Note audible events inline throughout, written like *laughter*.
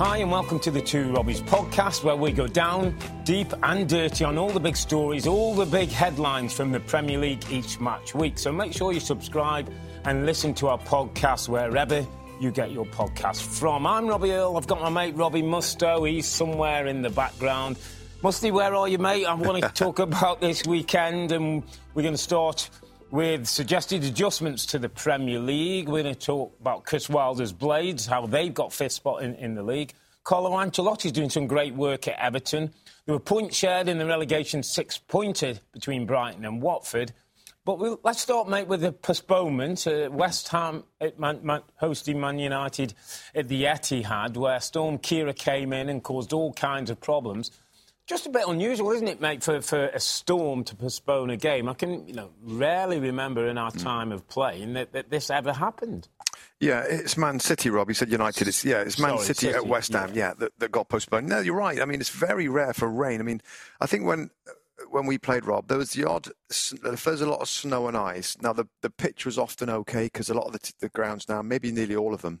Hi, and welcome to the Two Robbies podcast, where we go down deep and dirty on all the big stories, all the big headlines from the Premier League each match week. So make sure you subscribe and listen to our podcast wherever you get your podcast from. I'm Robbie Earle. I've got my mate Robbie Mustoe. He's somewhere in the background. Musty, where are you, mate? I want to *laughs* talk about this weekend, and we're going to start with suggested adjustments to the Premier League. We're going to talk about Chris Wilder's Blades, how they've got fifth spot in, in the league. Carlo Ancelotti's doing some great work at Everton. There were points shared in the relegation six-pointer between Brighton and Watford. But we'll, let's start, mate, with the postponement. Uh, West Ham Man, Man, hosting Man United at the Etihad, where Storm Ciara came in and caused all kinds of problems. Just a bit unusual, isn't it, mate, for, for a Storm to postpone a game? I can, you know, rarely remember in our time of playing that, that this ever happened. Yeah, it's Man City, Rob. You said United. It's, yeah, it's Man Sorry, City, City, at West Ham, yeah, yeah that, that got postponed. No, you're right. I mean, it's very rare for rain. I mean, I think when when we played, Rob, there was the odd, there's a lot of snow and ice. Now, the, the pitch was often okay because a lot of the, the grounds now, maybe nearly all of them,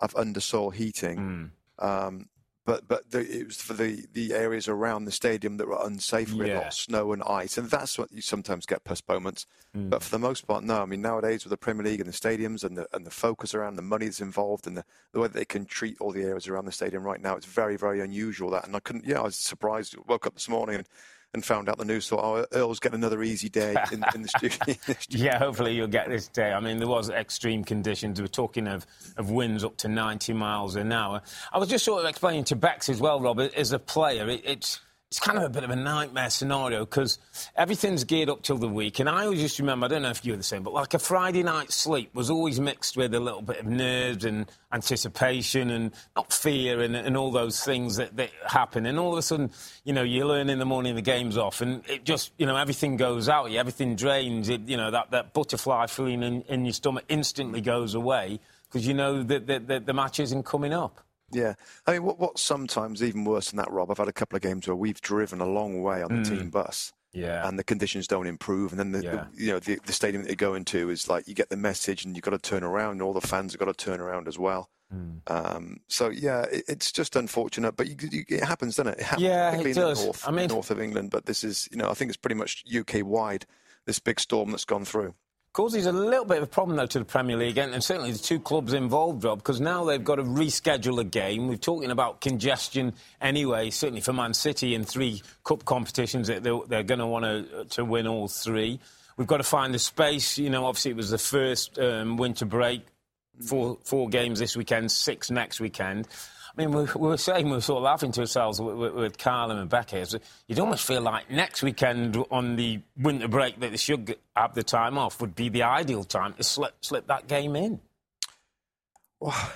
have undersoil heating. Mm. Um, but but the, it was for the, the areas around the stadium that were unsafe with a lot Yeah. of snow and ice, and that's what you sometimes get postponements. Mm. But for the most part, no. I mean, nowadays with the Premier League and the stadiums and the and the focus around the money that's involved and the, the way that they can treat all the areas around the stadium right now, it's very very unusual. That and I couldn't. Yeah, I was surprised. Woke up this morning and, and found out the news. Thought, oh, Earle's getting another easy day in, in the studio. *laughs* Yeah, hopefully you'll get this day. I mean, there was extreme conditions. We're talking of, of winds up to 90 miles an hour. I was just sort of explaining to Bex as well, Rob, as a player, it, it's it's kind of a bit of a nightmare scenario because everything's geared up till the week. And I always just remember, I don't know if you were the same, but like a Friday night sleep was always mixed with a little bit of nerves and anticipation and not fear and, and all those things that, that happen. And all of a sudden, you know, you learn in the morning the game's off and it just, you know, everything goes out, everything drains. It, you know, that, that butterfly feeling in, in your stomach instantly goes away because you know that the, the, the match isn't coming up. Yeah, I mean, what, what's sometimes even worse than that, Rob? I've had a couple of games where we've driven a long way on the team bus, Yeah. and the conditions don't improve, and then the, Yeah. the you know the, the stadium that you go into is like you get the message, and you've got to turn around, and all the fans have got to turn around as well. Um, so yeah, it, it's just unfortunate, but you, you, it happens, doesn't it? it happens, Yeah, particularly it in does. the north, I mean- north of England. But this is, you know, I think it's pretty much UK wide. This big storm that's gone through. Causes a little bit of a problem, though, to the Premier League, and, and certainly the two clubs involved, Rob, because now they've got to reschedule a game. We're talking about congestion anyway, certainly for Man City in three cup competitions. They're, they're going to want to to win all three. We've got to find the space. You know, obviously it was the first um, winter break, four, four games this weekend, six next weekend. Mean, we, we were saying, we were sort of laughing to ourselves with, with, with Carl and that You'd almost feel like next weekend on the winter break that they should have the time off would be the ideal time to slip, slip that game in. Well,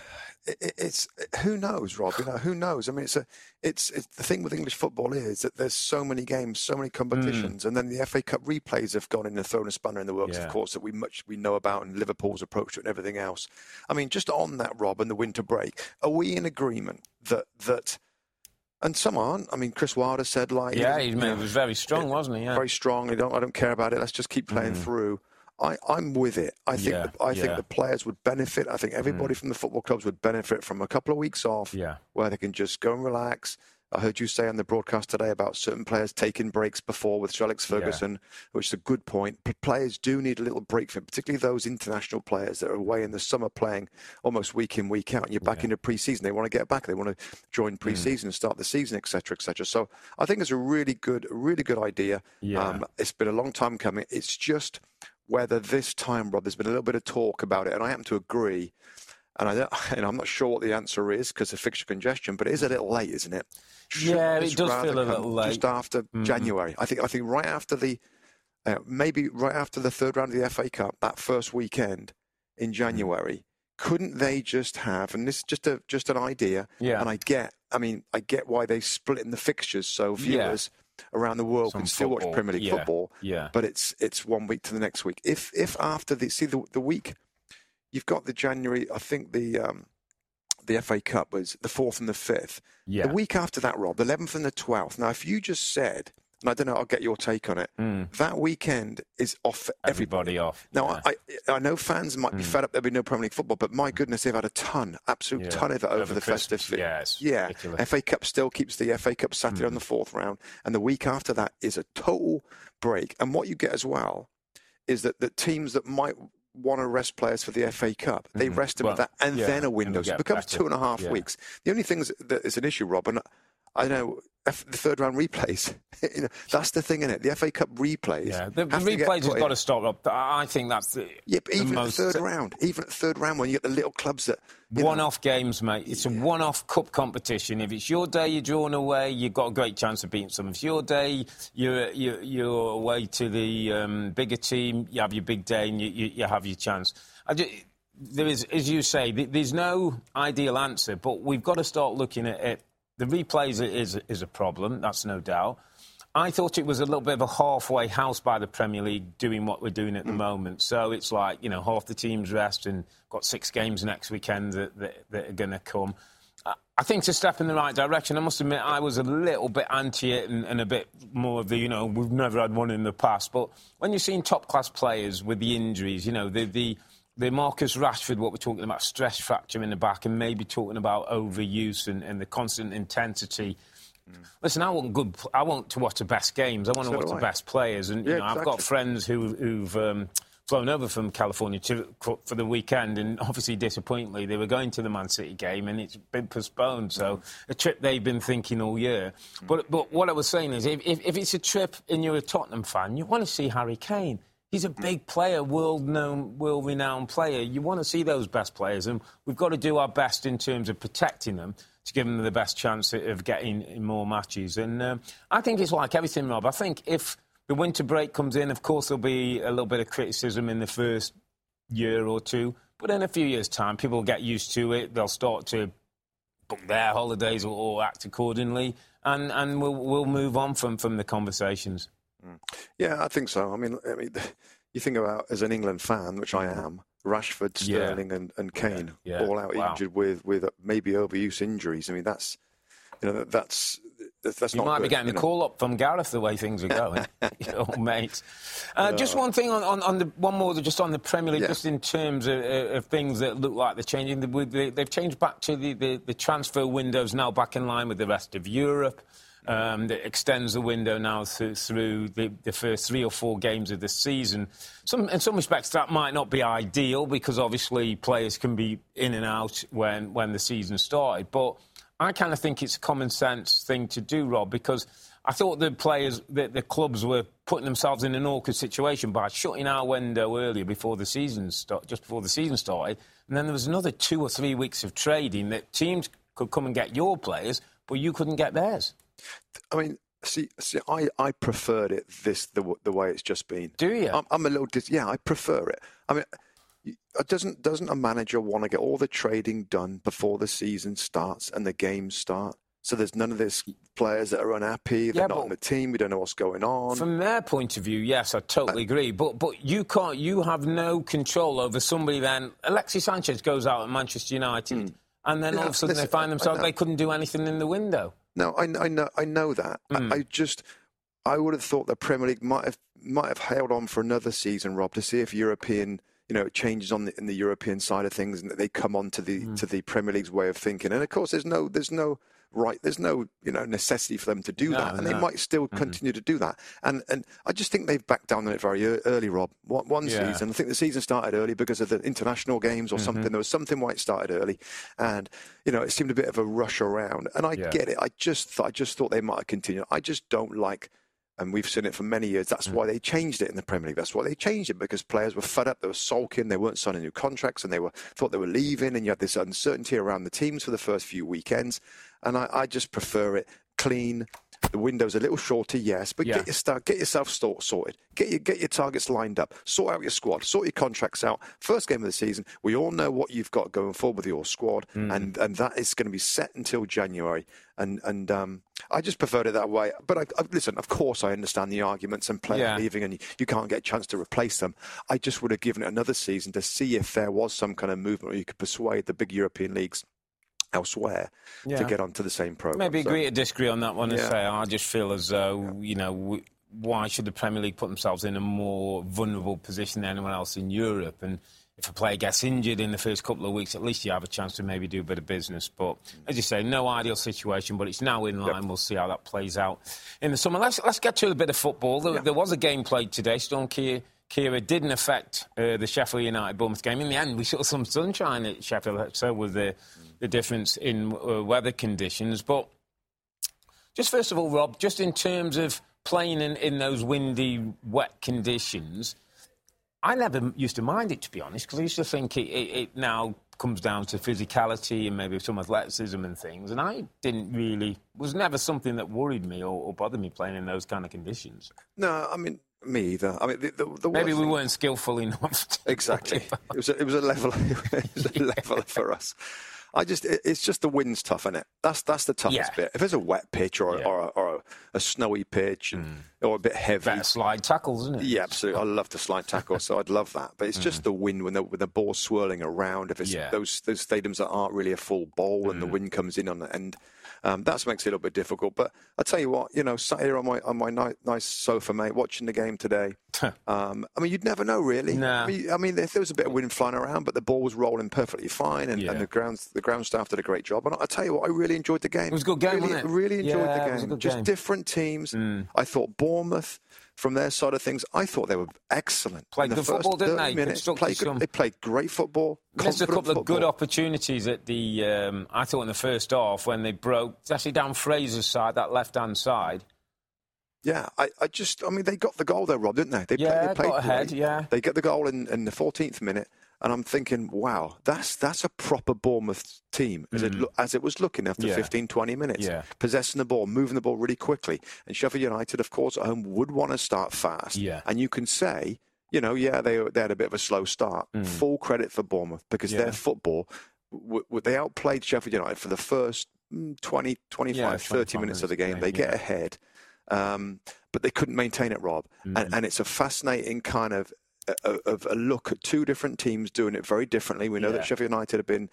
it, it- it's uh, who knows, Rob. You know, who knows? I mean, it's a, it's, it's the thing with English football is that there's so many games, so many hmm. competitions, and then the FA Cup replays have gone in and thrown a spanner in the works, Yeah. of course, that we much we know about, and Liverpool's approach to it and everything else. I mean, just on that, Rob, and the winter break, are we in agreement that that? And some aren't. I mean, Chris Wilder said like, Yeah, he was very strong, wasn't he? Yeah. very strong. I don't, I don't care about it. Let's just keep playing hmm. through. I, I'm with it. I think Yeah, the, I think the players would benefit. I think everybody from the football clubs would benefit from a couple of weeks off, Yeah. where they can just go and relax. I heard you say on the broadcast today about certain players taking breaks before with Sir Alex Ferguson, which is a good point. But players do need a little break from, particularly those international players that are away in the summer playing almost week in week out. And you're back into pre-season. They want to get back. They want to join pre-season and start the season, etc., etc. So I think it's a really good, really good idea. Yeah. Um, it's been a long time coming. It's just whether this time, Rob, there's been a little bit of talk about it, and I happen to agree. And, I *laughs* I'm not sure what the answer is because of fixture congestion, but it is a little late, isn't it? Yeah, it does feel a little late. Just after January, I think. I think right after the uh, maybe right after the third round of the FA Cup, that first weekend in Mm. January, couldn't they just have? And this is just a just an idea. Yeah. And I get, I mean, I get why they split in the fixtures so viewers around the world Some can still football, watch Premier League yeah, football. yeah. But it's it's one week to the next week. If if after the see the the week, you've got the January. I think the um, the FA Cup was the fourth and the fifth. Yeah. The week after that, Rob, the eleventh and the twelfth. Now, if you just said, and I don't know, I'll get your take on it. That weekend is off for everybody. Mm. Everybody off. Now, yeah. Mm. I, I know fans might be fed up there'll be no Premier League football, but my goodness, they've had a ton, absolute Yeah. ton of it over, Over the festive. Christmas, yeah, it's yeah. ridiculous. Mm. FA Cup still keeps the FA Cup Saturday on the fourth round, and the week after that is a total break. And what you get as well is that the teams that might want to rest players for the FA Cup, they rest them. Well, at that, and yeah, then a window. So it becomes two and a half Yeah. weeks. The only thing that is an issue, Rob, and I know F- the third round replays. *laughs* you know, that's the thing in it. The FA Cup replays. yeah, the, the have replays has got to stop. Up. I think that's the, Yeah, but the even most the third round, even at the third round, when you get the little clubs that one-off games, mate. It's a one-off cup competition. If it's your day, you're drawn away. You've got a great chance of beating some. If it's your day, you're you're, you're away to the um, bigger team. You have your big day, and you, you, you have your chance. I ju- there is, as you say, there's no ideal answer, but we've got to start looking at it. The replays is is a problem. That's no doubt. I thought it was a little bit of a halfway house by the Premier League doing what we're doing at the hmm. moment. So it's like, you know, half the team's rest and got six games next weekend that, that, that are going to come. I- I think it's a step in the right direction. I must admit, I was a little bit anti it and, and a bit more of the, you know, we've never had one in the past. But when you're seeing top class players with the injuries, you know, the, the, the Marcus Rashford, what we're talking about, stress fracture in the back, and maybe talking about overuse and, and the constant intensity. Listen, I want good. I want to watch the best games. I want So to watch the I. best players, and you Yeah, know, I've got friends who, who've um, flown over from California to, for the weekend, and obviously disappointingly, they were going to the Man City game, and it's been postponed. So a trip they've been thinking all year. But but what I was saying is, if, if, if it's a trip and you're a Tottenham fan, you want to see Harry Kane. He's a big player, world-known, world-renowned player. You want to see those best players, and we've got to do our best in terms of protecting them to give them the best chance of getting in more matches. And um, I think it's like everything, Rob. I think if the winter break comes in, of course there'll be a little bit of criticism in the first year or two, but in a few years' time, people will get used to it. They'll start to book their holidays or, or act accordingly, and, and we'll, we'll move on from, from the conversations. Yeah, I think so. I mean, I mean, *laughs* you think about as an England fan, which I am, Rashford, Mm-hmm. Yeah. Sterling, and, and Kane yeah. all out Wow. injured with with maybe overuse injuries. I mean, that's you know that's that's, that's You might be getting a know. call up from Gareth the way things are going, *laughs* *laughs* you know, mate. Uh, Just one thing on, on, on the one more, just on the Premier League, Yeah. just in terms of, uh, of things that look like they're changing. They- they- They've changed back to the, the, the transfer windows now back in line with the rest of Europe. Um, that extends the window now through, through the, the first three or four games of the season. Some, in some respects, that might not be ideal because obviously players can be in and out when, when the season started. But I kind of think it's a common sense thing to do, Rob, because I thought the players, the, the clubs were putting themselves in an awkward situation by shutting our window earlier before the season start, just before the season started, and then there was another two or three weeks of trading that teams could come and get your players, but you couldn't get theirs. I mean, see, see, I, I preferred it this the the way it's just been. Do you? I'm, I'm a little dis- yeah, I prefer it. I mean, uh, doesn't doesn't a manager want to get all the trading done before the season starts and the games start? So there's none of this players that are unhappy. They're Yeah, not on the team. We don't know what's going on. From their point of view, yes, I totally agree. But but you can't. You have no control over somebody. Then Alexis Sanchez goes out at Manchester United, and then. Yeah, all of a sudden listen, they find themselves they couldn't do anything in the window. No, I, I know, I know that. Hmm. I, I just, I would have thought the Premier League might have might have held on for another season, Rob, to see if European, you know, changes on the in the European side of things, and that they come on to the Hmm. to the Premier League's way of thinking. And of course, there's no, there's no right, there's no, you know, necessity for them to do No, that, and they no. Mm-hmm. might still continue to do that. And and I just think they've backed down on it very early, Rob. One, one Yeah. Mm-hmm. season, I think the season started early because of the international games or something. There was something why it started early, and you know, it seemed a bit of a rush around. And I Yeah. get it. I just, th- I just thought they might have continued. I just don't like, and we've seen it for many years. That's hmm. why they changed it in the Premier League. That's why they changed it because players were fed up. They were sulking. They weren't signing new contracts, and they were thought they were leaving. And you had this uncertainty around the teams for the first few weekends. And I, I just prefer it clean, The window's a little shorter, yes, but Yeah. get your start, get yourself sort, sorted. Get your get your targets lined up. Sort out your squad. Sort your contracts out. First game of the season, we all know what you've got going forward with your squad, Mm. and and that is going to be set until January. And and um, I just preferred it that way. But I, I, listen, of course, I understand the arguments and players Yeah. leaving, and you, you can't get a chance to replace them. I just would have given it another season to see if there was some kind of movement where you could persuade the big European leagues elsewhere Yeah. to get onto the same program. Maybe So- agree to disagree on that one and say, I just feel as though, you know, we, why should the Premier League put themselves in a more vulnerable position than anyone else in Europe? And if a player gets injured in the first couple of weeks, at least you have a chance to maybe do a bit of business. But as you say, no ideal situation, but it's now in line. We'll see how that plays out in the summer. Let's, let's get to a bit of football. There, there was a game played today. Storm Ciara, didn't affect uh, the Sheffield United Bournemouth game. In the end, we saw some sunshine at Sheffield, so with the, the difference in uh, weather conditions. But just first of all, Rob, just in terms of playing in, in those windy, wet conditions, I never used to mind it, to be honest, because I used to think it, it, it now comes down to physicality and maybe some athleticism and things. And I didn't really, was never something that worried me or, or bothered me playing in those kind of conditions. No, I mean me either. I mean the, the, the Maybe we thing- weren't skillful enough. To *laughs* Exactly. It was a, it was a level *laughs* it was a level for us. I just it, it's just the wind's tough, is it? That's that's the toughest Yeah. bit. If it's a wet pitch or Yeah. or, a, or a, a snowy pitch and, mm. or a bit heavy. Better slide tackles, isn't it? Yeah, absolutely. I love to slide tackle, so I'd love that. But it's just mm. the wind when the when the ball's swirling around. If it's Yeah. those those stadiums that aren't really a full bowl and the mm. wind comes in on the end, um, that makes it a little bit difficult. But I tell you what, you know, sat here on my on my ni- nice sofa, mate, watching the game today. *laughs* um, I mean, you'd never know, really. Nah. I mean, I mean, there, there was a bit of wind flying around, but the ball was rolling perfectly fine, and, Yeah. and the ground the ground staff did a great job. And I tell you what, I really enjoyed the game. It was a good game, really, wasn't it? Really enjoyed Yeah, the it was a game. Just game. Mm. different teams. I thought Bournemouth, from their side of things, I thought they were excellent. Played the good football, didn't they? Minutes, played good- They played great football. Missed a couple of good opportunities at the, um, I thought in the first half when they broke, it's actually down Fraser's side, that left hand side. Yeah, I, I just, I mean, they got the goal there, Rob, didn't they? They Yeah, they played got ahead, great. yeah. They get the goal in, in the 14th minute, and I'm thinking, wow, that's that's a proper Bournemouth team as, it, as it was looking after Mm. Yeah. 15, 20 minutes. Yeah. Possessing the ball, moving the ball really quickly. And Sheffield United, of course, at home would want to start fast. Yeah. And you can say, you know, yeah, they, they had a bit of a slow start. Full credit for Bournemouth because Mm. Yeah. their football, w- w- they outplayed Sheffield United for the first mm, 20, 25, Yeah, 30 minutes of the game. They get ahead. Um, but they couldn't maintain it, Rob. Mm-hmm. And, and it's a fascinating kind of of, of a look at two different teams doing it very differently. We know Yeah. that Sheffield United have been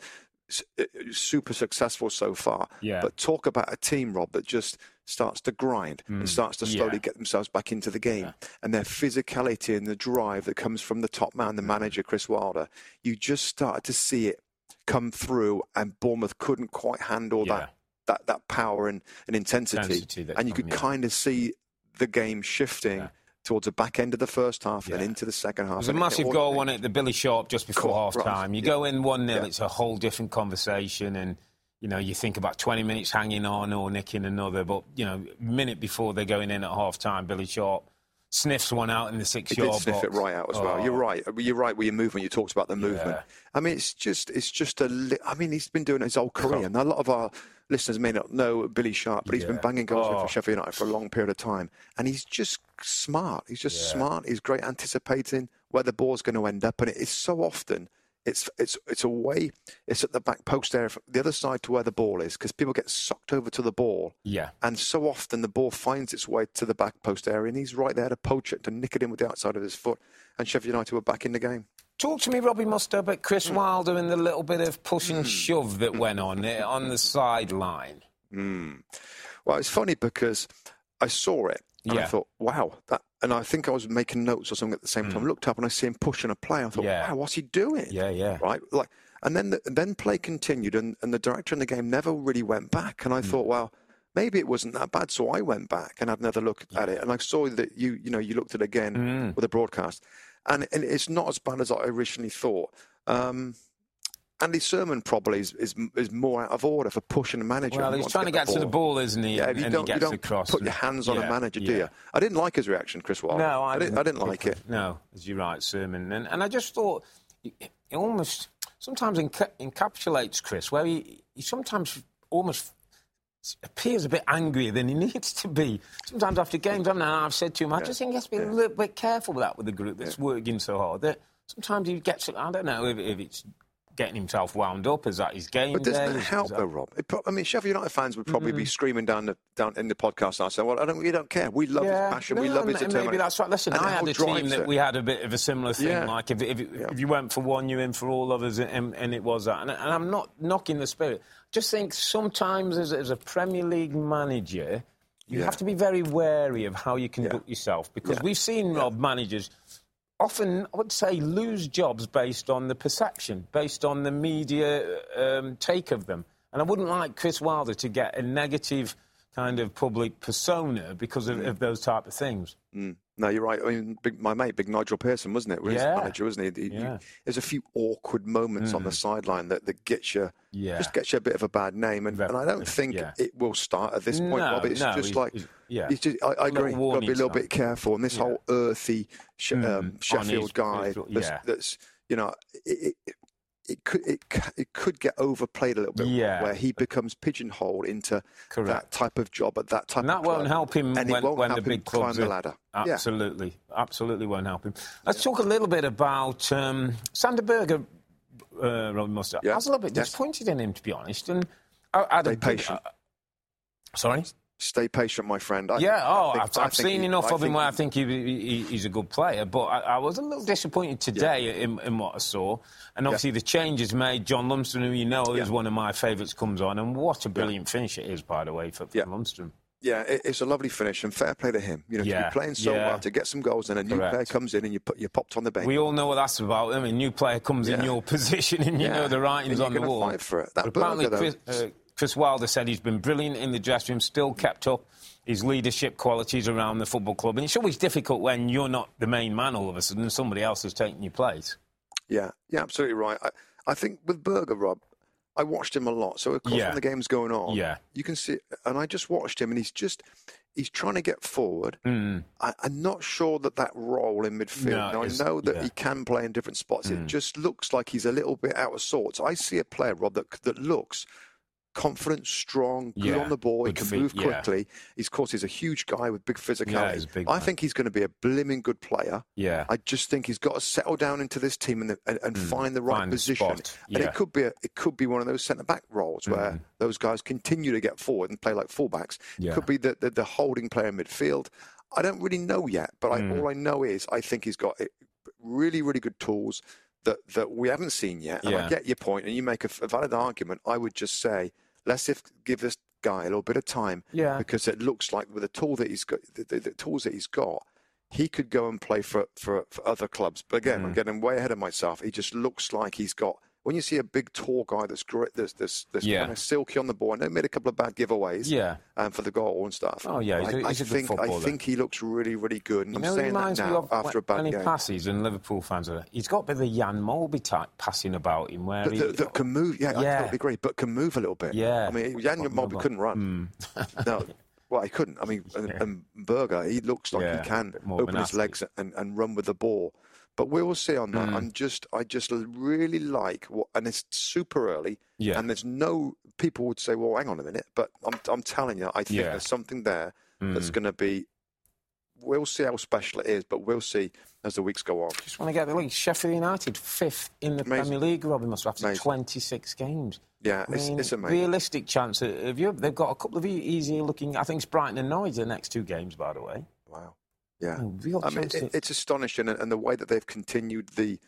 uh, super successful so far. Yeah. But talk about a team, Rob, that just starts to grind and starts to slowly Mm. Yeah. get themselves back into the game. And their physicality and the drive that comes from the top man, Mm. the manager, Chris Wilder, you just started to see it come through, and Bournemouth couldn't quite handle Yeah. that. That, that power and, and intensity, and you could yeah. kind of see the game shifting Yeah. towards the back end of the first half and into the second half. It was a massive it- goal, wasn't it? The Billy Sharp just before half time. You go in 1 0, Yeah. it's a whole different conversation. And, you know, you think about 20 minutes hanging on or nicking another. But, you know, a minute before they're going in at half time, Billy Sharp sniffs one out in the six yard did sniff it right out as well. Oh. You're right. Uh, you're right with your movement. You talked about the movement. Yeah. I mean, it's just, it's just a. Li- I mean, he's been doing it his whole career, and a lot of our listeners may not know Billy Sharp, but he's been banging goals Oh. for Sheffield United for a long period of time, and he's just smart. He's just Yeah. smart. He's great anticipating where the ball's going to end up, and it is so often. It's it's it's away. It's at the back post area, the other side to where the ball is, because people get sucked over to the ball. Yeah. And so often the ball finds its way to the back post area, and he's right there to poach it, to nick it in with the outside of his foot. And Sheffield United were back in the game. Talk to me, Robbie Mustoe, about Hmm. Chris Wilder and the little bit of push and shove that went on on the sideline. Well, it's funny because I saw it and I thought, wow, that. And I think I was making notes or something at the same time. Looked up and I see him pushing a play. I thought, Hmm. Yeah. wow, what's he doing? Yeah, yeah. Right, like, and then the, then play continued, and, and the director in the game never really went back. And I Hmm. thought, well, maybe it wasn't that bad. So I went back and had another look at it, and I saw that you you know you looked at it again Hmm. with the broadcast, and and it's not as bad as I originally thought. Um, Andy Surman probably is, is is more out of order for pushing a manager. Well, he's trying to get to the ball, isn't he? Yeah, and you and don't, he you don't across. put your hands on yeah, a manager, do you? I didn't like his reaction, Chris Wilder. No, I, didn't. I didn't like it. No, as you're right, Surman. And, and I just thought it almost sometimes enca- encapsulates Chris, where he, he sometimes almost appears a bit angrier than he *laughs* needs to be. Sometimes after games, I I've said to him, I just think he has to be yeah. a little bit careful with that with the group that's yeah. working so hard. That sometimes he gets, I don't know if, if it's getting himself wound up? Is that his game? But doesn't that help, that... though, Rob? Pro- I mean, Sheffield United fans would probably mm. be screaming down the, down in the podcast and saying, "Well, I don't, we don't care. We love yeah. his passion. No, we love his determination." Maybe that's right. Listen, and I had a team that it. we had a bit of a similar thing. Yeah. Like if, if, yeah. if, you went for one, you're in for all others, and, and it was that. And, and, I'm not knocking the spirit. Just think sometimes as, as a Premier League manager. You have to be very wary of how you conduct yourself because we've seen Rob managers often, I would say, lose jobs based on the perception, based on the media um, take of them. And I wouldn't like Chris Wilder to get a negative kind of public persona because of, of those type of things. Mm. No, you're right. I mean, big, my mate, big Nigel Pearson, wasn't it? Was yeah. manager, wasn't he? he yeah. there's a few awkward moments mm. on the mm. sideline that, that gets you, yeah. just gets you a bit of a bad name. And, and I don't think yeah. it will start at this point, no, Rob. It's no, just he's, like, he's, yeah. Just, I, I agree. You've got to be a little bit careful. And this whole earthy mm. um, Sheffield guy that's, that's, you know, it, it, it could it, it could get overplayed a little bit yeah. where he becomes pigeonholed into Correct. that type of job at that type and that of won't help him and when, won't when help the big climb the ladder. Absolutely, yeah. absolutely won't help him. Let's talk a little bit about um, Sander Berge. Uh, Robbie Mustoe. Yeah. I was a little bit disappointed yes. in him, to be honest. And I, I Stay patient. Uh, sorry stay patient, my friend. I, yeah, oh, I have I've seen he, enough I of him where I think he, he, he's a good player, but I, I was a little disappointed today yeah. in, in, what I saw. And obviously, yeah. the changes made. John Lundstram, who you know yeah. is one of my favourites, comes on, and what a brilliant finish it is, by the way, for, for Lundstram. Yeah, it's a lovely finish and fair play to him. You know, yeah, to be playing so well, to get some goals, and a new Correct. player comes in and you put you popped on the bench. We all know what that's about. I mean, new player comes in your *laughs* position and you know the writing's on the wall. Fight for it. That apparently, Chris, uh, Chris Wilder said he's been brilliant in the dressing room, still kept up his leadership qualities around the football club. And it's always difficult when you're not the main man all of a sudden, somebody else has taken your place. Yeah, yeah, absolutely right. I, I think with Berge, Rob, I watched him a lot. So of course, yeah. when the game's going on, yeah. you can see. And I just watched him, and he's just he's trying to get forward. Mm. I, am not sure that that role in midfield. No, I know that yeah. he can play in different spots. Mm. It just looks like he's a little bit out of sorts. I see a player, Rob, that that looks confident, strong, good yeah, on the ball. He can feet, move quickly. Yeah. He's, of course, he's a huge guy with big physicality. Yeah, big I think he's going to be a blimmin' good player. Yeah. I just think he's got to settle down into this team and, and, and mm. find the right find position. And it could be a, it could be one of those centre back roles mm. where those guys continue to get forward and play like fullbacks. It could be the, the, the, holding player in midfield. I don't really know yet, but I, mm. all I know is I think he's got really, really good tools that, that we haven't seen yet. And yeah. I get your point, and you make a, a, valid argument. I would just say, let's if, give this guy a little bit of time. Yeah. Because it looks like with the tool that he's got, the, the, the tools that he's got, he could go and play for, for, for other clubs. But again, mm. I'm getting way ahead of myself. He just looks like he's got when you see a big tall guy that's great, that's, that's, that's yeah. kind of silky on the ball, I know he made a couple of bad giveaways yeah. um, for the goal and stuff. Oh, yeah, he's a, he's think, I think he looks really, really good. And you I'm saying that now after a bad when game. he passes, and Liverpool fans are, he's got a bit of the Jan Molby type passing about him where but he... That, can move, yeah, yeah, I totally agree, but can move a little bit. Yeah. I mean, Jan Molby couldn't run. Mm. no. Well, he couldn't. I mean, *laughs* and, and Berge, he looks like yeah, he can open his legs and, and run with the ball. But we will see on that. Mm. I'm just, I just really like what, and it's super early. Yeah. And there's no people would say, well, hang on a minute, but I'm, I'm telling you, I think yeah. there's something there mm. that's going to be. We'll see how special it is, but we'll see as the weeks go on. Just want to get the league. Sheffield United fifth in the amazing. Premier League, Robbie Mustoe after amazing. 26 games. Yeah, I mean, it's, amazing. Realistic chance of you. They've got a couple of easier looking. I think it's Brighton and Norwich the next two games, by the way. Wow. Yeah, oh, I mean, it, it's astonishing, and, and, the way that they've continued the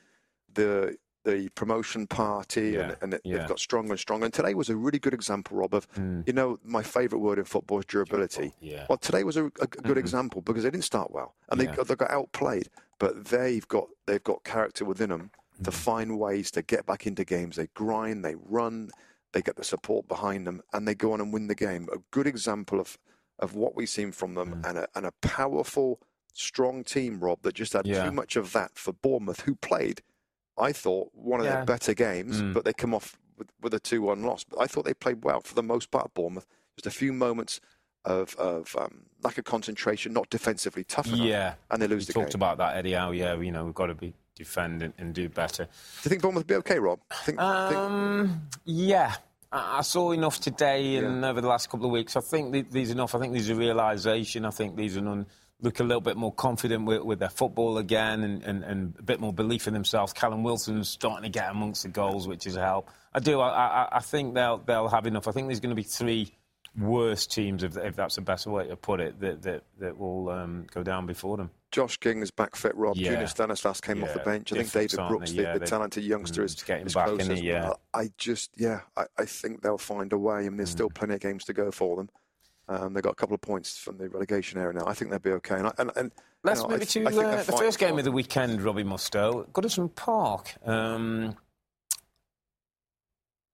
the the promotion party, yeah. and, and it, yeah. they've got stronger and stronger. And today was a really good example, Rob, of mm. you know my favourite word in football is durability. Yeah. Well, today was a, a good mm-hmm. example because they didn't start well, and yeah. they got, they got outplayed, but they've got they've got character within them mm. to find ways to get back into games. They grind, they run, they get the support behind them, and they go on and win the game. A good example of of what we've seen from them, mm. and a, and a powerful strong team, Rob, that just had yeah. too much of that for Bournemouth, who played, I thought, one of yeah. their better games, mm. but they come off with, with a 2 1 loss. But I thought they played well for the most part, Bournemouth. Just a few moments of, of um, lack of concentration, not defensively tough enough. Yeah. And they lose we the talked about that, Eddie Howe. Yeah, you know, we've got to be defend and, and do better. Do you think Bournemouth will be okay, Rob? Think, um, think... Yeah. I saw enough today and yeah. over the last couple of weeks. I think these enough. I think there's a realisation. I think these are none look a little bit more confident with, with their football again and, and, and, a bit more belief in themselves. Callum Wilson's starting to get amongst the goals, which is a help. I do. I, I, I think they'll they'll have enough. I think there's going to be three worst teams, if, if that's the best way to put it, that that, that will um, go down before them. Josh King is back fit. Rob yeah. Junior Stanislas came yeah. off the bench. I think David Brooks, the, yeah, the, talented youngster, mm, is getting is back in it. Yeah, I just yeah, I, I, think they'll find a way. and there's mm. still plenty of games to go for them. Um, they've got a couple of points from the relegation area now. I think they'll be okay. And, and, and let's move to uh, the first game of the weekend. Robbie Mustoe, Goodison Park. Um,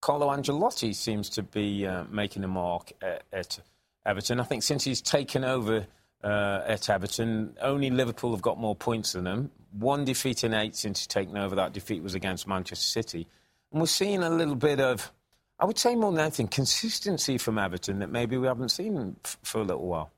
Carlo Ancelotti seems to be uh, making a mark at, at, Everton. I think since he's taken over uh, at Everton, only Liverpool have got more points than him. One defeat in eight since he's taken over. That defeat was against Manchester City. And we're seeing a little bit of I would say more than anything, consistency from Everton that maybe we haven't seen f- for a little while.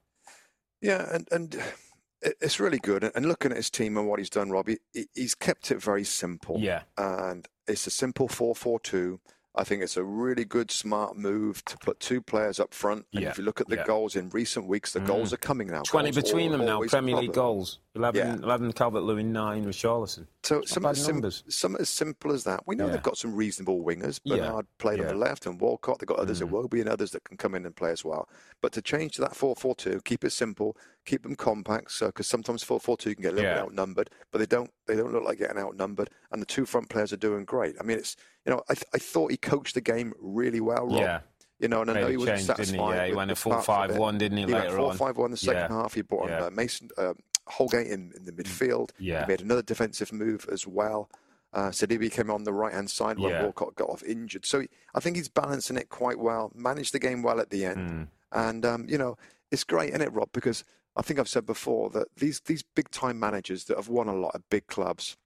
Yeah, and, and uh, it's really good. And looking at his team and what he's done, Robbie, he's kept it very simple. Yeah. And it's a simple 4 4 2 I think it's a really good, smart move to put two players up front. And yeah. if you look at the yeah. goals in recent weeks, the mm. goals are coming now. 20 goals between them now, Premier League goals. 11, yeah. 11 Calvert Lewin, 9 Richarlison. So some as, sim- some as simple as that. We know they've got some reasonable wingers. Bernard played on the left and Walcott. They've got others, mm. Iwobi and others that can come in and play as well. But to change to that 4 4 2, keep it simple, keep them compact, so because sometimes 4 4 2 can get a little bit outnumbered, but they don't, they don't look like getting outnumbered. And the two front players are doing great. I mean, it's you know, I, th- I thought he coached the game really well, Rob. Yeah. You know, and I know he wasn't satisfied. He? Yeah, he went a 4 5 1, didn't he, he later went 4 5 1 the second yeah. half. He brought yeah. on uh, Mason uh, Holgate in, in the midfield. Yeah. He made another defensive move as well. Uh, Sidibe came on the right hand side when yeah. Walcott got off injured. So he, I think he's balancing it quite well, managed the game well at the end. Mm. And, um, you know, it's great, isn't it, Rob? Because I think I've said before that these, these big time managers that have won a lot of big clubs,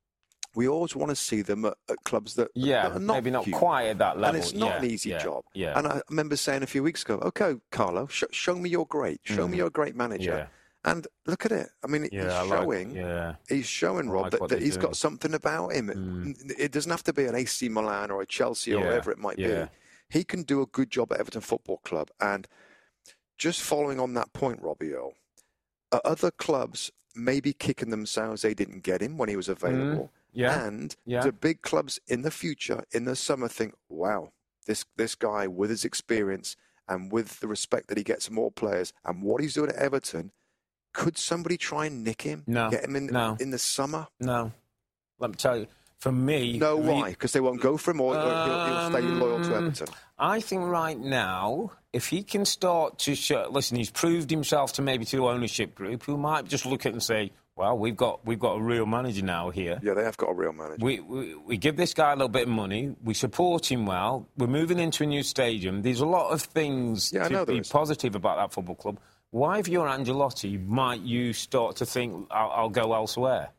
we always want to see them at, at clubs that, yeah, that are not maybe not huge. quite at that level. And it's not yeah, an easy yeah, job. Yeah. And I remember saying a few weeks ago, okay, Carlo, sh- show me you're great. Show mm. me you're a great manager. Yeah. And look at it. I mean, yeah, he's showing. Like, yeah. He's showing Rob like that, that he's doing. got something about him. Mm. It doesn't have to be an AC Milan or a Chelsea or whatever it might be. He can do a good job at Everton Football Club. And just following on that point, Robbie Earle, other clubs maybe kicking themselves they didn't get him when he was available. Mm. Yeah. And yeah. the big clubs in the future, in the summer, think, wow, this this guy with his experience and with the respect that he gets from all players and what he's doing at Everton, could somebody try and nick him? No. Get him in no. in the summer? No. Let me tell you, for me. No, why? Because they won't go for him, or, um, he'll, he'll, stay loyal to um, Everton. I think right now, if he can start to show, listen, he's proved himself to maybe to the ownership group, who might just look at it and say, well, we've got we've got a real manager now here. Yeah, they have got a real manager. We, we, we give this guy a little bit of money. We support him well. We're moving into a new stadium. There's a lot of things yeah, to be positive about that football club. Why, if you're Ancelotti, might you start to think I'll, I'll go elsewhere?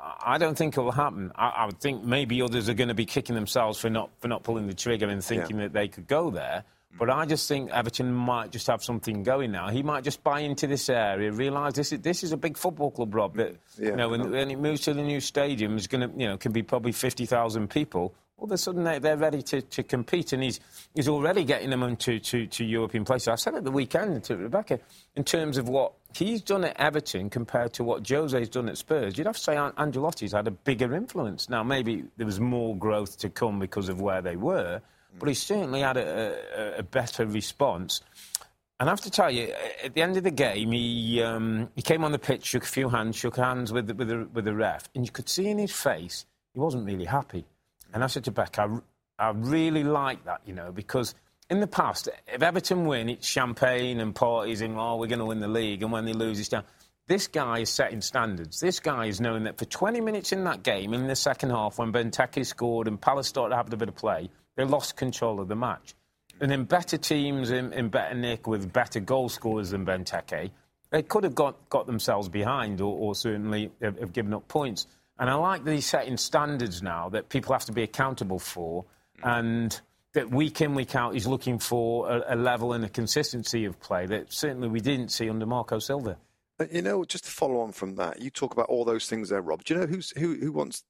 I don't think it will happen. I, I, would think maybe others are going to be kicking themselves for not for not pulling the trigger and thinking yeah. that they could go there. But I just think Everton might just have something going now. He might just buy into this area, realise this is this is a big football club, Rob. That yeah, you know, when, when, it moves to the new stadium, is going to you know can be probably fifty thousand people. All of a sudden they, they're ready to, to compete, and he's he's already getting them into to, to European places. I said at the weekend to Rebecca in terms of what he's done at Everton compared to what Jose's done at Spurs. You'd have to say Ancelotti's had a bigger influence. Now maybe there was more growth to come because of where they were but he certainly had a, a, a, better response. And I have to tell you, at the end of the game, he um, he came on the pitch, shook a few hands, shook hands with the, with the, with the ref, and you could see in his face he wasn't really happy. And I said to Beck, I, I really like that, you know, because in the past, if Everton win, it's champagne and parties and, oh, we're going to win the league, and when they lose, it's down. This guy is setting standards. This guy is knowing that for 20 minutes in that game, in the second half, when Benteke scored and Palace started having a bit of play, they lost control of the match. And in better teams in, in better nick with better goal scorers than Benteke, they could have got, got themselves behind or, or certainly have, have, given up points. And I like that he's setting standards now that people have to be accountable for and that week in, week out, he's looking for a, a level and a consistency of play that certainly we didn't see under Marco Silva. You know, just to follow on from that, you talk about all those things there, Rob. Do you know who's, who, who wants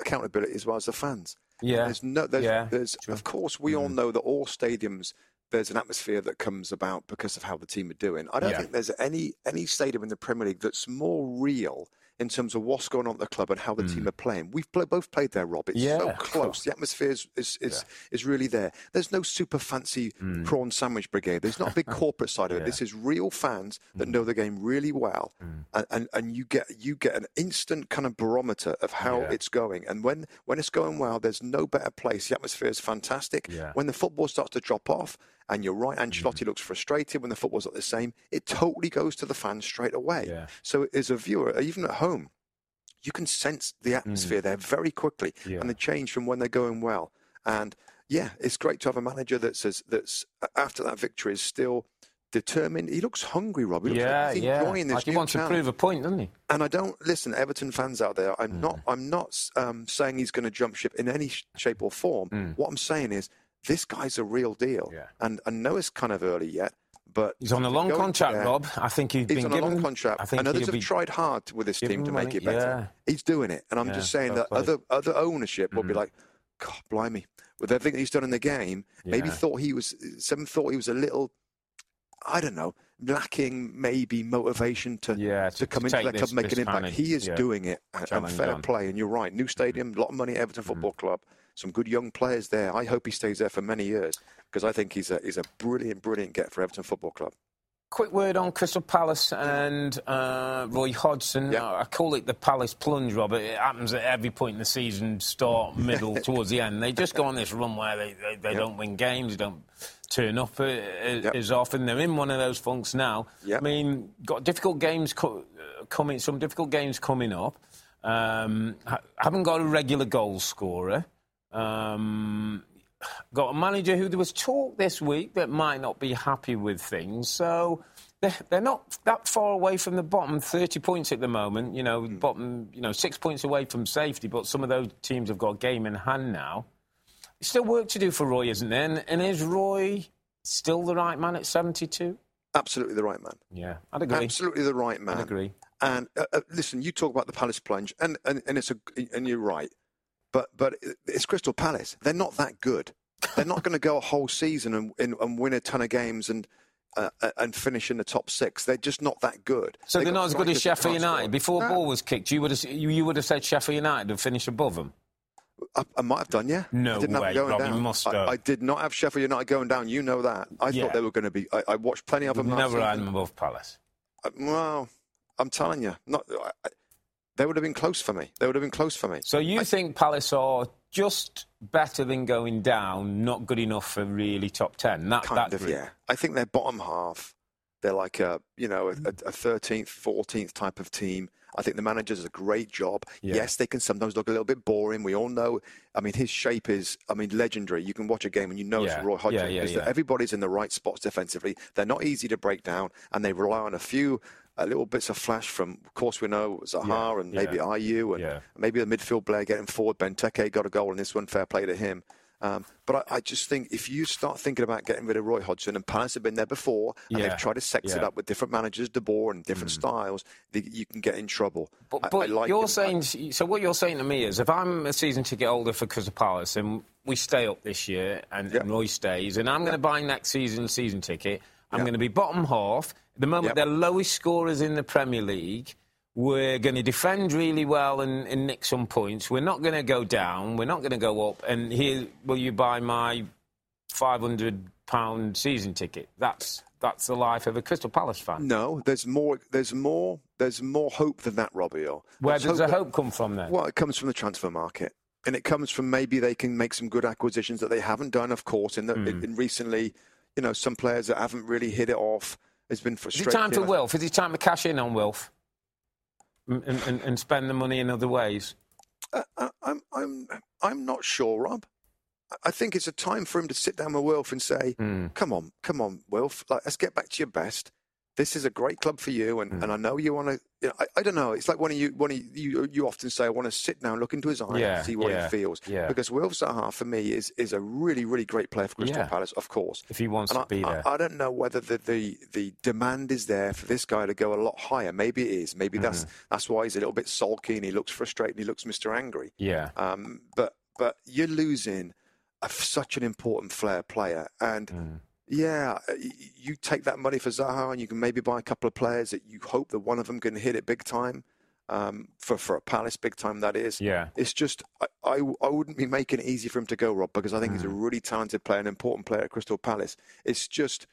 accountability as well as the fans? Yeah. There's no. There's, Yeah, there's true. of course we Mm. all know that all stadiums there's an atmosphere that comes about because of how the team are doing. I don't Yeah. think there's any any stadium in the Premier League that's more real in terms of what's going on at the club and how the team are playing. We've pl- both played there, Rob. It's Mm. Yeah, so close. The atmosphere is is, is, is really there. There's no super fancy Mm. prawn sandwich brigade. There's not a big *laughs* corporate side of it. This is real fans that Mm. know the game really well, and, and and you get you get an instant kind of barometer of how Yeah. it's going. And when when it's going well, there's no better place. The atmosphere is fantastic. Yeah. When the football starts to drop off, and you're right. Ancelotti looks frustrated when the football's not the same. It totally goes to the fans straight away. Yeah. So as a viewer, even at home, you can sense the atmosphere there very quickly, Mm. Yeah. and the change from when they're going well. And yeah, it's great to have a manager that's as, that's after that victory is still determined. He looks hungry, Rob. He looks Yeah, like yeah. enjoying this Like he wants to challenge. prove a point, doesn't he? And I don't listen, Everton fans out there. I'm not. Mm. I'm not um, saying he's going to jump ship in any shape or form. What I'm saying is this guy's a real deal. Mm. Yeah. And I know it's kind of early yet, but He's on a long contract, there- Rob. I think he's He's been on a long contract, I think and others have tried hard with this team to make money, it better. yeah. He's doing it, and I'm Yeah, just saying that other other ownership will be like, God, blimey, with everything he's done in the game, maybe thought he was some thought he was a little, I don't know, lacking maybe motivation to Yeah, to, to- come to into that club, this- make an impact. challenge, He is doing it, and- and fair on. play. And you're right, new stadium, a lot of money, Everton Football Club, some good young players there. I hope he stays there for many years because I think he's a he's a brilliant, brilliant get for Everton Football Club. Quick word on Crystal Palace and uh, Roy Hodgson. Yeah. I call it the Palace plunge, Robert. It happens at every point in the season, start, *laughs* middle, towards the end. They just go on this run where they, they, they don't win games, they don't turn up uh, Yep. as often. They're in one of those funks now. Yep. I mean, got difficult games co- uh, coming, some difficult games coming up. Um, ha- haven't got a regular goal scorer. Um, got a manager who there was talk this week that might not be happy with things. So they're, they're not that far away from the bottom. Thirty points at the moment. You know, bottom. You know, six points away from safety. But some of those teams have got a game in hand now. Still work to do for Roy, isn't there? And, and is Roy still the right man at seventy-two? Absolutely the right man. Yeah, I'd agree. Absolutely the right man. I'd agree. And uh, uh, listen, you talk about the Palace plunge, and, and, and it's a and you're right, but but it's Crystal Palace. They're not that good. They're not going to go a whole season and, and and win a ton of games and uh, and finish in the top six. They're just not that good. So They they're not as good as Sheffield. United. Before No, ball was kicked, you would have you, you would have said Sheffield United would finish above them. I, I might have done, yeah. No I didn't have way, going Rob, down. I. I did not have Sheffield United going down. You know that. I Yeah. thought they were going to be. I, I watched plenty of them. Never had them above Palace. Uh, Well, I'm telling you, not. I, I- they would have been close for me. They would have been close for me. So you think Palace are just better than going down, not good enough for really top ten? That, kind that of, group. yeah. I think they're bottom half. They're like a, you know, a, a 13th, 14th type of team. I think the manager does a great job. Yeah. Yes, they can sometimes look a little bit boring. We all know. I mean, his shape is, I mean, legendary. You can watch a game and you know Yeah. it's Roy Hodgson. Yeah, yeah, yeah. that everybody's in the right spots defensively. They're not easy to break down, and they rely on a few uh, little bits of flash from, of course, we know Zaha Yeah, and maybe yeah. Ayew and Yeah. maybe the midfield player getting forward. Benteke got a goal in this one. Fair play to him. Um, but I, I just think if you start thinking about getting rid of Roy Hodgson, and Palace have been there before, and Yeah, they've tried to sex it yeah. Mm. up with different managers, De Boer, and different styles, the, you can get in trouble. But, I- but I like you're him. saying so. What you're saying to me is, if I'm a season ticket holder for Crystal Palace and we stay up this year, and, Yeah. and Roy stays, and I'm going to buy next season season ticket, I'm Yeah. going to be bottom half. The moment, Yeah. they're lowest scorers in the Premier League. We're going to defend really well and, and nick some points. We're not going to go down. We're not going to go up. And here, will you buy my five hundred pound season ticket? That's that's the life of a Crystal Palace fan. No, there's more. There's more. There's more hope than that, Robbie. Where There's does the that- hope come from then? Well, it comes from the transfer market, and it comes from maybe they can make some good acquisitions that they haven't done, of course. In, the, Hmm. in, in recently, you know, some players that haven't really hit it off. It's been Is frustrating. it time for Wilf? Is it time to cash in on Wilf and, and, and spend the money in other ways? Uh, uh, I'm, I'm, I'm not sure, Rob. I- think it's a time for him to sit down with Wilf and say, Hmm. "Come on, come on, Wilf. Like, let's get back to your best. This is a great club for you, and, Hmm. and I know you want to. You know, I, I don't know. It's like one of you, one of you, you often say, I want to sit down, look into his eye, Yeah, and see what yeah, he feels. yeah. Because Wilf Zaha, for me, is is a really, really great player for Crystal Yeah. Palace, of course. If he wants And to be I, there. I, I don't know whether the, the, the demand is there for this guy to go a lot higher. Maybe it is. Maybe that's Mm-hmm. that's why he's a little bit sulky and he looks frustrated. and He looks Mr. Angry. yeah. Um, but but you're losing a, such an important flair player, and. Mm. Yeah, uh, you take that money for Zaha, and you can maybe buy a couple of players that you hope that one of them can hit it big time um, for for a Palace big time. That is. Yeah. It's just I, I, I wouldn't be making it easy for him to go, Rob, because I think mm. he's a mm. really talented player, an important player at Crystal Palace. It's just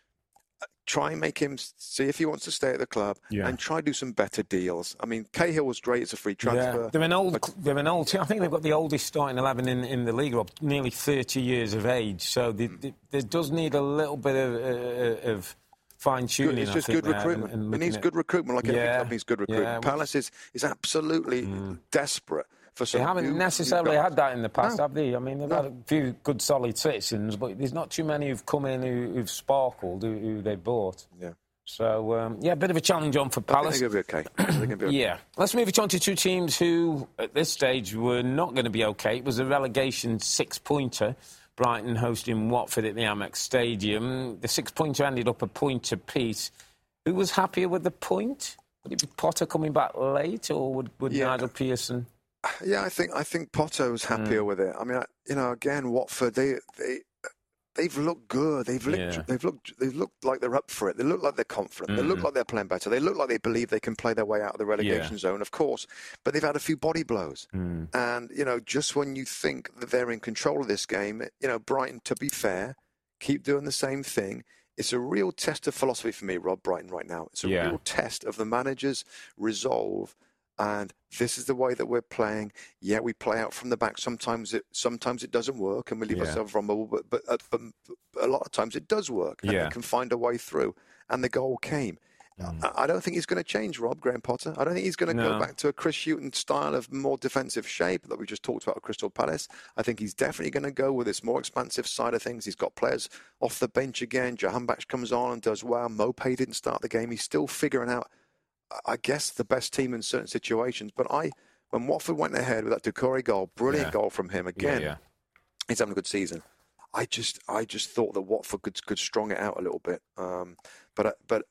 try and make him see if he wants to stay at the club yeah. and try do some better deals. I mean, Cahill was great as a free transfer. Yeah. They're an old, they're an old team. I think they've got the oldest starting 11 in, in the league, Rob, nearly 30 years of age. So they, mm. they, there does need a little bit of, uh, of fine tuning. It's just good recruitment. And, and it needs at... good recruitment, like yeah, every club needs good recruitment. Yeah, Palace is, is absolutely mm. desperate. For some they haven't necessarily had that in the past, no. have they? I mean, they've no. had a few good, solid citizens, but there's not too many who've come in who, have sparkled, who, who they bought. Yeah. So, um, yeah, a bit of a challenge on for Palace. I think they'll be okay. Be *clears throat* okay. yeah. Let's move it on to two teams who, at this stage, were not going to be okay. It was a relegation six-pointer. Brighton hosting Watford at the Amex Stadium. The six pointer ended up a point apiece. Who was happier with the point? Would it be Potter coming back late, or would, would yeah. Nigel Pearson? Yeah, I think I think Potter was happier mm. with it. I mean, you know, again, Watford they they they've looked good. They've looked, yeah. they've looked, they've looked like they're up for it. They look like they're confident. Mm. They look like they're playing better. They look like they believe they can play their way out of the relegation yeah. zone, of course. But they've had a few body blows, mm. and you know, just when you think that they're in control of this game, you know, Brighton, to be fair, keep doing the same thing. It's a real test of philosophy for me, Rob Brighton, right now. It's a yeah. real test of the manager's resolve and this is the way that we're playing. Yeah, we play out from the back. Sometimes it sometimes it doesn't work, and we leave yeah. ourselves vulnerable. But but, uh, but, a lot of times it does work, and yeah. we can find a way through. And the goal came. Mm. I don't think he's going to change, Rob Graham Potter. I don't think he's going to no. go back to a Chris Hughton style of more defensive shape that we just talked about at Crystal Palace. I think he's definitely going to go with this more expansive side of things. He's got players off the bench again. Jahanbakhsh comes on and does well. Maupay didn't start the game. He's still figuring out I guess, the best team in certain situations. But I, when Watford went ahead with that Doucouré goal, brilliant yeah. goal from him again. Yeah, yeah. He's having a good season. I just, I just thought that Watford could could strong it out a little bit. Um, but, uh, but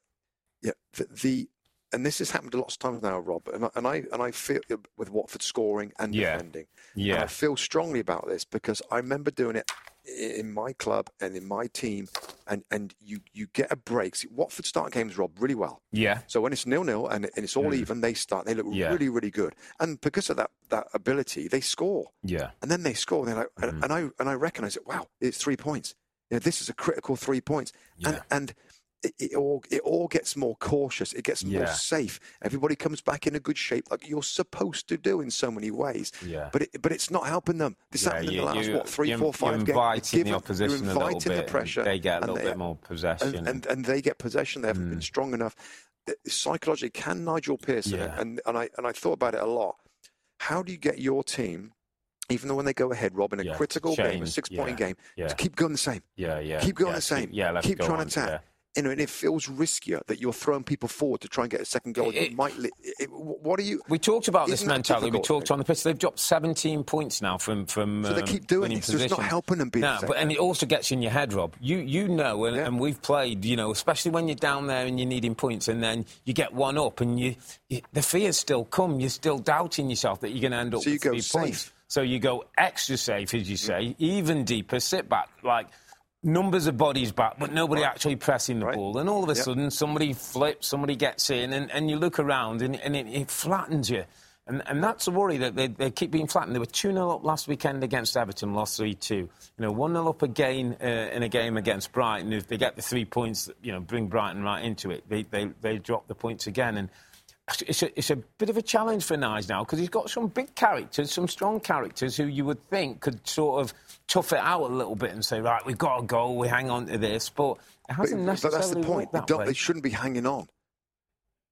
yeah, the, the, and this has happened a lot of times now, Rob. And I, and I and I feel with Watford scoring and yeah. defending. Yeah. And I feel strongly about this because I remember doing it in my club and in my team, and, and you, you get a break. See, Watford start games, Rob, really well. Yeah. So when it's nil nil and, and it's all mm. even, they start. They look yeah. really really good, and because of that that ability, they score. Yeah. And then they score. And they're like, mm. and, and I and I recognise it. Wow, it's three points. You know, this is a critical three points. Yeah. And and it, it, all it all gets more cautious. It gets yeah. more safe. Everybody comes back in a good shape, like you're supposed to do in so many ways. Yeah. But it, but it's not helping them. This yeah, happened you, in the last you, what three, four, five you're inviting games. the opposition you're inviting the pressure. They get a little they, bit more possession, and, and, and, they get possession. They haven't mm. been strong enough. Psychologically, can Nigel Pearson yeah. and and I and I thought about it a lot. How do you get your team? even though when they go ahead, Rob, in a yeah, critical game, a six-point yeah, game, yeah. to keep going the same. Yeah, yeah. Keep going the same. Keep, yeah, keep trying on, to attack you know, and it feels riskier that you're throwing people forward to try and get a second goal. It, might. It, what are you? We talked about this mentality. We talked on the pitch. They've dropped 17 points now from from. So they um, keep doing it. So it's not helping them be. No, but and it also gets in your head, Rob. You you know, and, yeah. and, we've played. You know, especially when you're down there and you're needing points, and then you get one up, and you, you the fears still come. You're still doubting yourself that you're going to end up so with you three safe. points. So you go extra safe, as you mm. say, even deeper, sit back, like numbers of bodies back, but nobody right. actually pressing the right. ball. And all of a yep. sudden, somebody flips, somebody gets in, and, and you look around and, and it, it, flattens you. And, and that's a worry that they, they keep being flattened. They were 2 0 up last weekend against Everton, lost 3 2. You know, 1 0 up again uh, in a game against Brighton. If they get the three points, you know, bring Brighton right into it, they, they, they drop the points again. And it's a, it's a bit of a challenge for Nige now because he's got some big characters, some strong characters who you would think could sort of tough it out a little bit and say, right, we've got a goal, we hang on to this. But it hasn't but, necessarily but that's the point. That they, they, shouldn't be hanging on.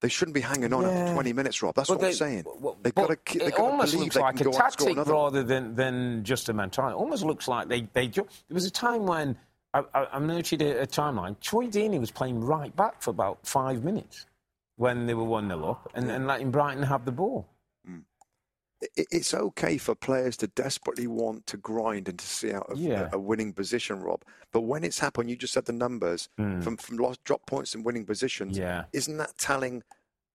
They shouldn't be hanging on yeah. after 20 minutes, Rob. That's but what they, I'm saying. Well, they've got to, they've it almost looks like a tactic rather than, than just a mentality. It almost looks like they, they... There was a time when... I, I, I noted a, a timeline. Troy Deeney was playing right back for about five minutes when they were 1 0 up and, and letting Brighton have the ball. Mm. It's okay for players to desperately want to grind and to see out a, yeah. a winning position, Rob. But when it's happened, you just said the numbers mm. from, from lost drop points and winning positions. Yeah. Isn't that telling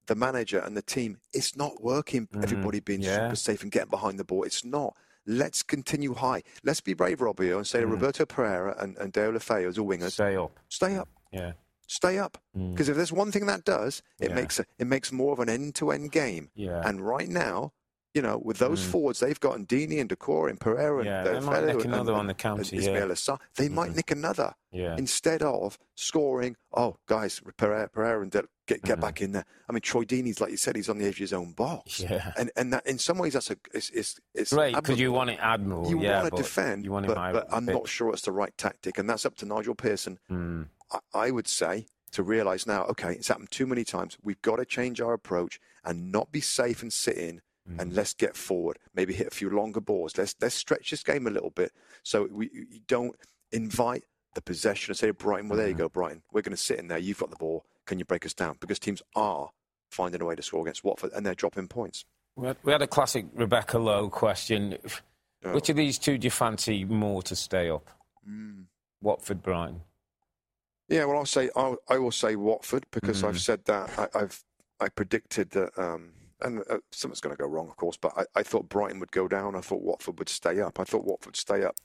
the manager and the team it's not working? Mm. Everybody being yeah. super safe and getting behind the ball. It's not. Let's continue high. Let's be brave, Robbie, and say mm. Roberto Pereyra and, and Deulofeu as a wingers. Stay up. Stay up. Yeah. Stay up. Because mm. if there's one thing that does, it yeah. makes a, it makes more of an end-to-end game. Yeah. And right now, you know, with those mm. forwards they've got, and Deeney and Doucouré and Pereyra, yeah, and they might nick another and, on the counter. Yeah. Assar, they mm. might nick another. Yeah. Instead of scoring, oh guys, Pereyra, Pereyra and De- get get mm. back in there. I mean, Troy Deeney's like you said, he's on the edge of his own box. Yeah. And and that in some ways that's a it's it's, it's right because you want it admiral. You yeah, want to defend, you want but, but I'm not sure it's the right tactic, and that's up to Nigel Pearson. Mm. I, I would say to realise now, okay, it's happened too many times. We've got to change our approach and not be safe and sit in mm. and let's get forward. Maybe hit a few longer balls. Let's let's stretch this game a little bit so we you don't invite the possession and say to Brighton, well, there you mm-hmm. go, Brighton. We're going to sit in there. You've got the ball. Can you break us down? Because teams are finding a way to score against Watford and they're dropping points. We had a classic Rebecca Lowe question. Oh. Which of these two do you fancy more to stay up? Mm. Watford, Brighton. Yeah, well, I'll say I'll, I will say Watford because mm. I've said that I, have I predicted that um, and uh, something's going to go wrong, of course. But I, I, thought Brighton would go down. I thought Watford would stay up. I thought Watford would stay up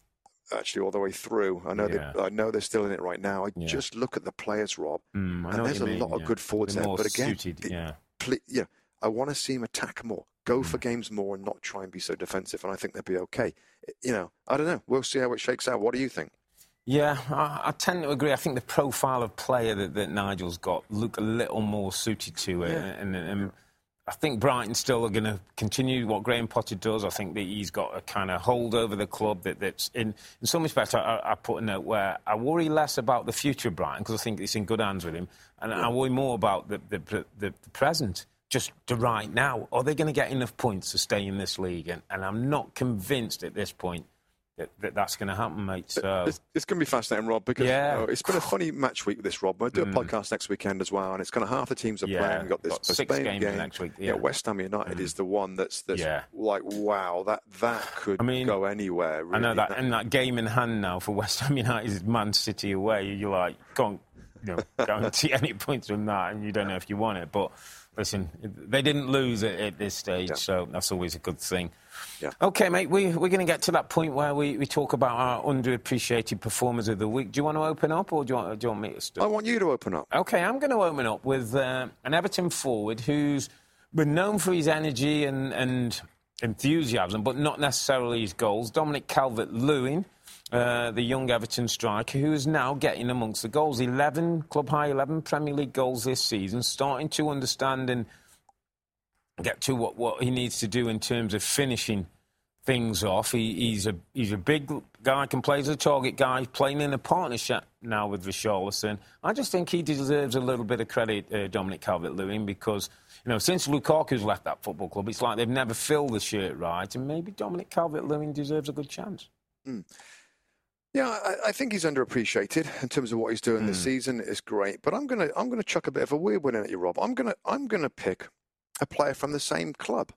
actually all the way through. I know yeah. I know they're still in it right now. I yeah. just look at the players, Rob, mm, and there's a mean, lot yeah. of good forwards there. But again, suited, yeah. It, yeah, I want to see him attack more, go mm. for games more, and not try and be so defensive. And I think they'll be okay. You know, I don't know. We'll see how it shakes out. What do you think? Yeah, I, I, tend to agree. I think the profile of player that, that Nigel's got look a little more suited to it, and, and I think Brighton still are going to continue what Graham Potter does. I think that he's got a kind of hold over the club that, that's in, in some respects. I, I, put a note where I worry less about the future of Brighton because I think it's in good hands with him, and yeah. I worry more about the, the, the, the present, just the right now. Are they going to get enough points to stay in this league? And, and I'm not convinced at this point that, that that's going to happen, mate. So it's, it's going to be fascinating, Rob, because yeah. you know, it's been a funny match week with this, Rob. We'll do a mm. podcast next weekend as well, and it's kind of half the teams are yeah. playing. We've got this got six games game. next week. Yeah, yeah West Ham United mm. is the one that's, that's like wow, that that could I mean, go anywhere. Really. I know that, and that game in hand now for West Ham United is Man City away. You're like, can't you know, *laughs* guarantee any points from that, and you don't know if you want it, but. Listen, they didn't lose at, at this stage, so that's always a good thing. Yeah. Okay, mate, we, we're going to get to that point where we, we talk about our underappreciated performers of the week. Do you want to open up or do you want, do you want me to start? I want you to open up. Okay, I'm going to open up with uh, an Everton forward who's been known for his energy and, and enthusiasm, but not necessarily his goals. Dominic Calvert Lewin. Uh, the young Everton striker, who is now getting amongst the goals. 11, club high 11 Premier League goals this season, starting to understand and get to what, what he needs to do in terms of finishing things off. He, he's a he's a big guy, can play as a target guy, playing in a partnership now with Richarlison. I just think he deserves a little bit of credit, uh, Dominic Calvert-Lewin, because you know since Lukaku's left that football club, it's like they've never filled the shirt right, and maybe Dominic Calvert-Lewin deserves a good chance. Mm. Yeah, I, I, think he's underappreciated *laughs* in terms of what he's doing mm. this season. It's great, but I'm gonna I'm gonna chuck a bit of a weird one at you, Rob. I'm gonna I'm gonna pick a player from the same club.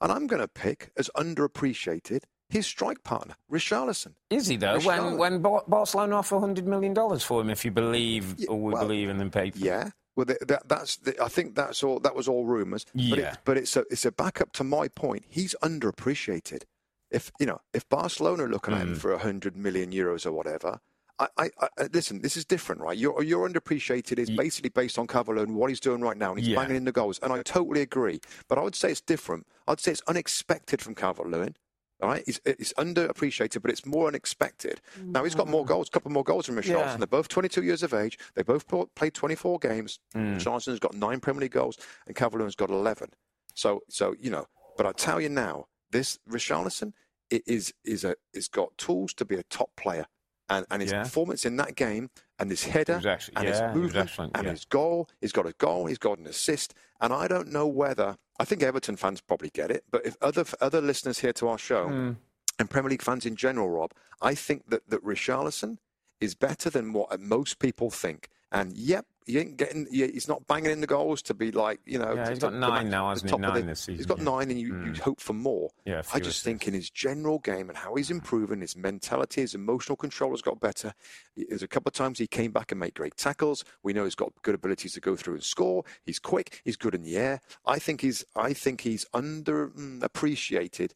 And I'm going to pick as underappreciated his strike partner, Richarlison. Is he though? When when Barcelona offer hundred million dollars for him, if you believe yeah, or we well, believe in the paper. Yeah. Well, that, that's the, I think that's all. That was all rumours. Yeah. But, it, but it's a it's a backup to my point. He's underappreciated. If you know, if Barcelona are looking mm. at him hmm. for hundred million euros or whatever, I, I, I, listen. This is different, right? You're, you're underappreciated is basically based on Cavallo and what he's doing right now, and he's yeah. banging in the goals. And I totally agree. But I would say it's different. I'd say it's unexpected from Calvert-Lewin. All right, he's, he's underappreciated, but it's more unexpected. Mm-hmm. Now he's got more goals, a couple more goals from Richarlison. Yeah. They're both 22 years of age. They both played 24 games. Mm. Richarlison's got nine Premier League goals, and Calvert-Lewin's got 11. So, so you know. But I tell you now, this Richarlison is is a is got tools to be a top player and, and his yeah. performance in that game and his header actually, and yeah, his movement and yeah. his goal. He's got a goal. He's got an assist. And I don't know whether I think Everton fans probably get it, but if other other listeners here to our show mm. and Premier League fans in general, Rob, I think that that Richarlison is better than what most people think. And yep, he ain't getting. He's not banging in the goals to be like you know. Yeah, he's got nine now, hasn't he? Nine this season. He's got yeah. nine, and you, mm. you hope for more. Yeah, I just think in his general game and how he's improving, his mentality, his emotional control has got better. There's a couple of times he came back and made great tackles. We know he's got good abilities to go through and score. He's quick. He's good in the air. I think he's. I think he's underappreciated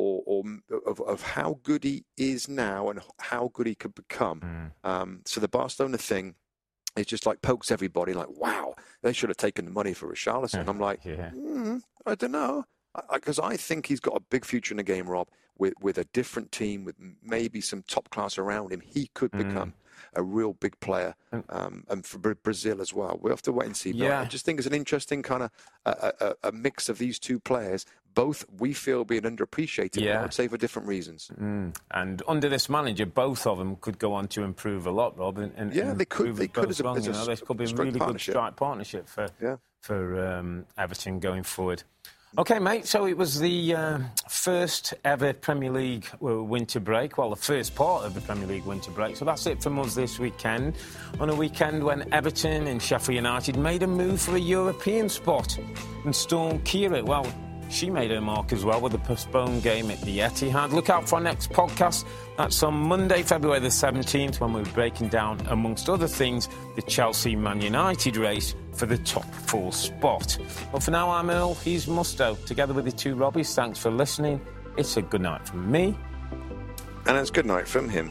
or, or of, of, how good he is now and how good he could become. Mm. Um, so the Barcelona thing is just like pokes everybody like, wow, they should have taken the money for *laughs* Richarlison. I'm like, yeah. mm, I don't know. Because I, I, think he's got a big future in the game, Rob, with, with a different team, with maybe some top class around him. He could mm. become a real big player, um, and for Brazil as well. We'll have to wait and see. But yeah. I just think it's an interesting kind of a, a, a, mix of these two players. Both we feel being underappreciated, yeah. I would say for different reasons. Mm. And under this manager, both of them could go on to improve a lot, Rob. And, and yeah, they could. They could as a, as a, you know, this could be a really good strike partnership for yeah. for um, Everton going forward. Okay, mate. So it was the uh, first ever Premier League uh, winter break. Well, the first part of the Premier League winter break. So that's it from us this weekend. On a weekend when Everton and Sheffield United made a move for a European spot and Storm Ciara. Well, she made her mark as well with the postponed game at the Etihad. Look out for our next podcast. That's on Monday, February the 17th, when we're breaking down, amongst other things, the Chelsea Man United race for the top four spot. But for now, I'm Earle. He's Mustoe. Together with the two Robbies, thanks for listening. It's a good night from me. And it's good night from him.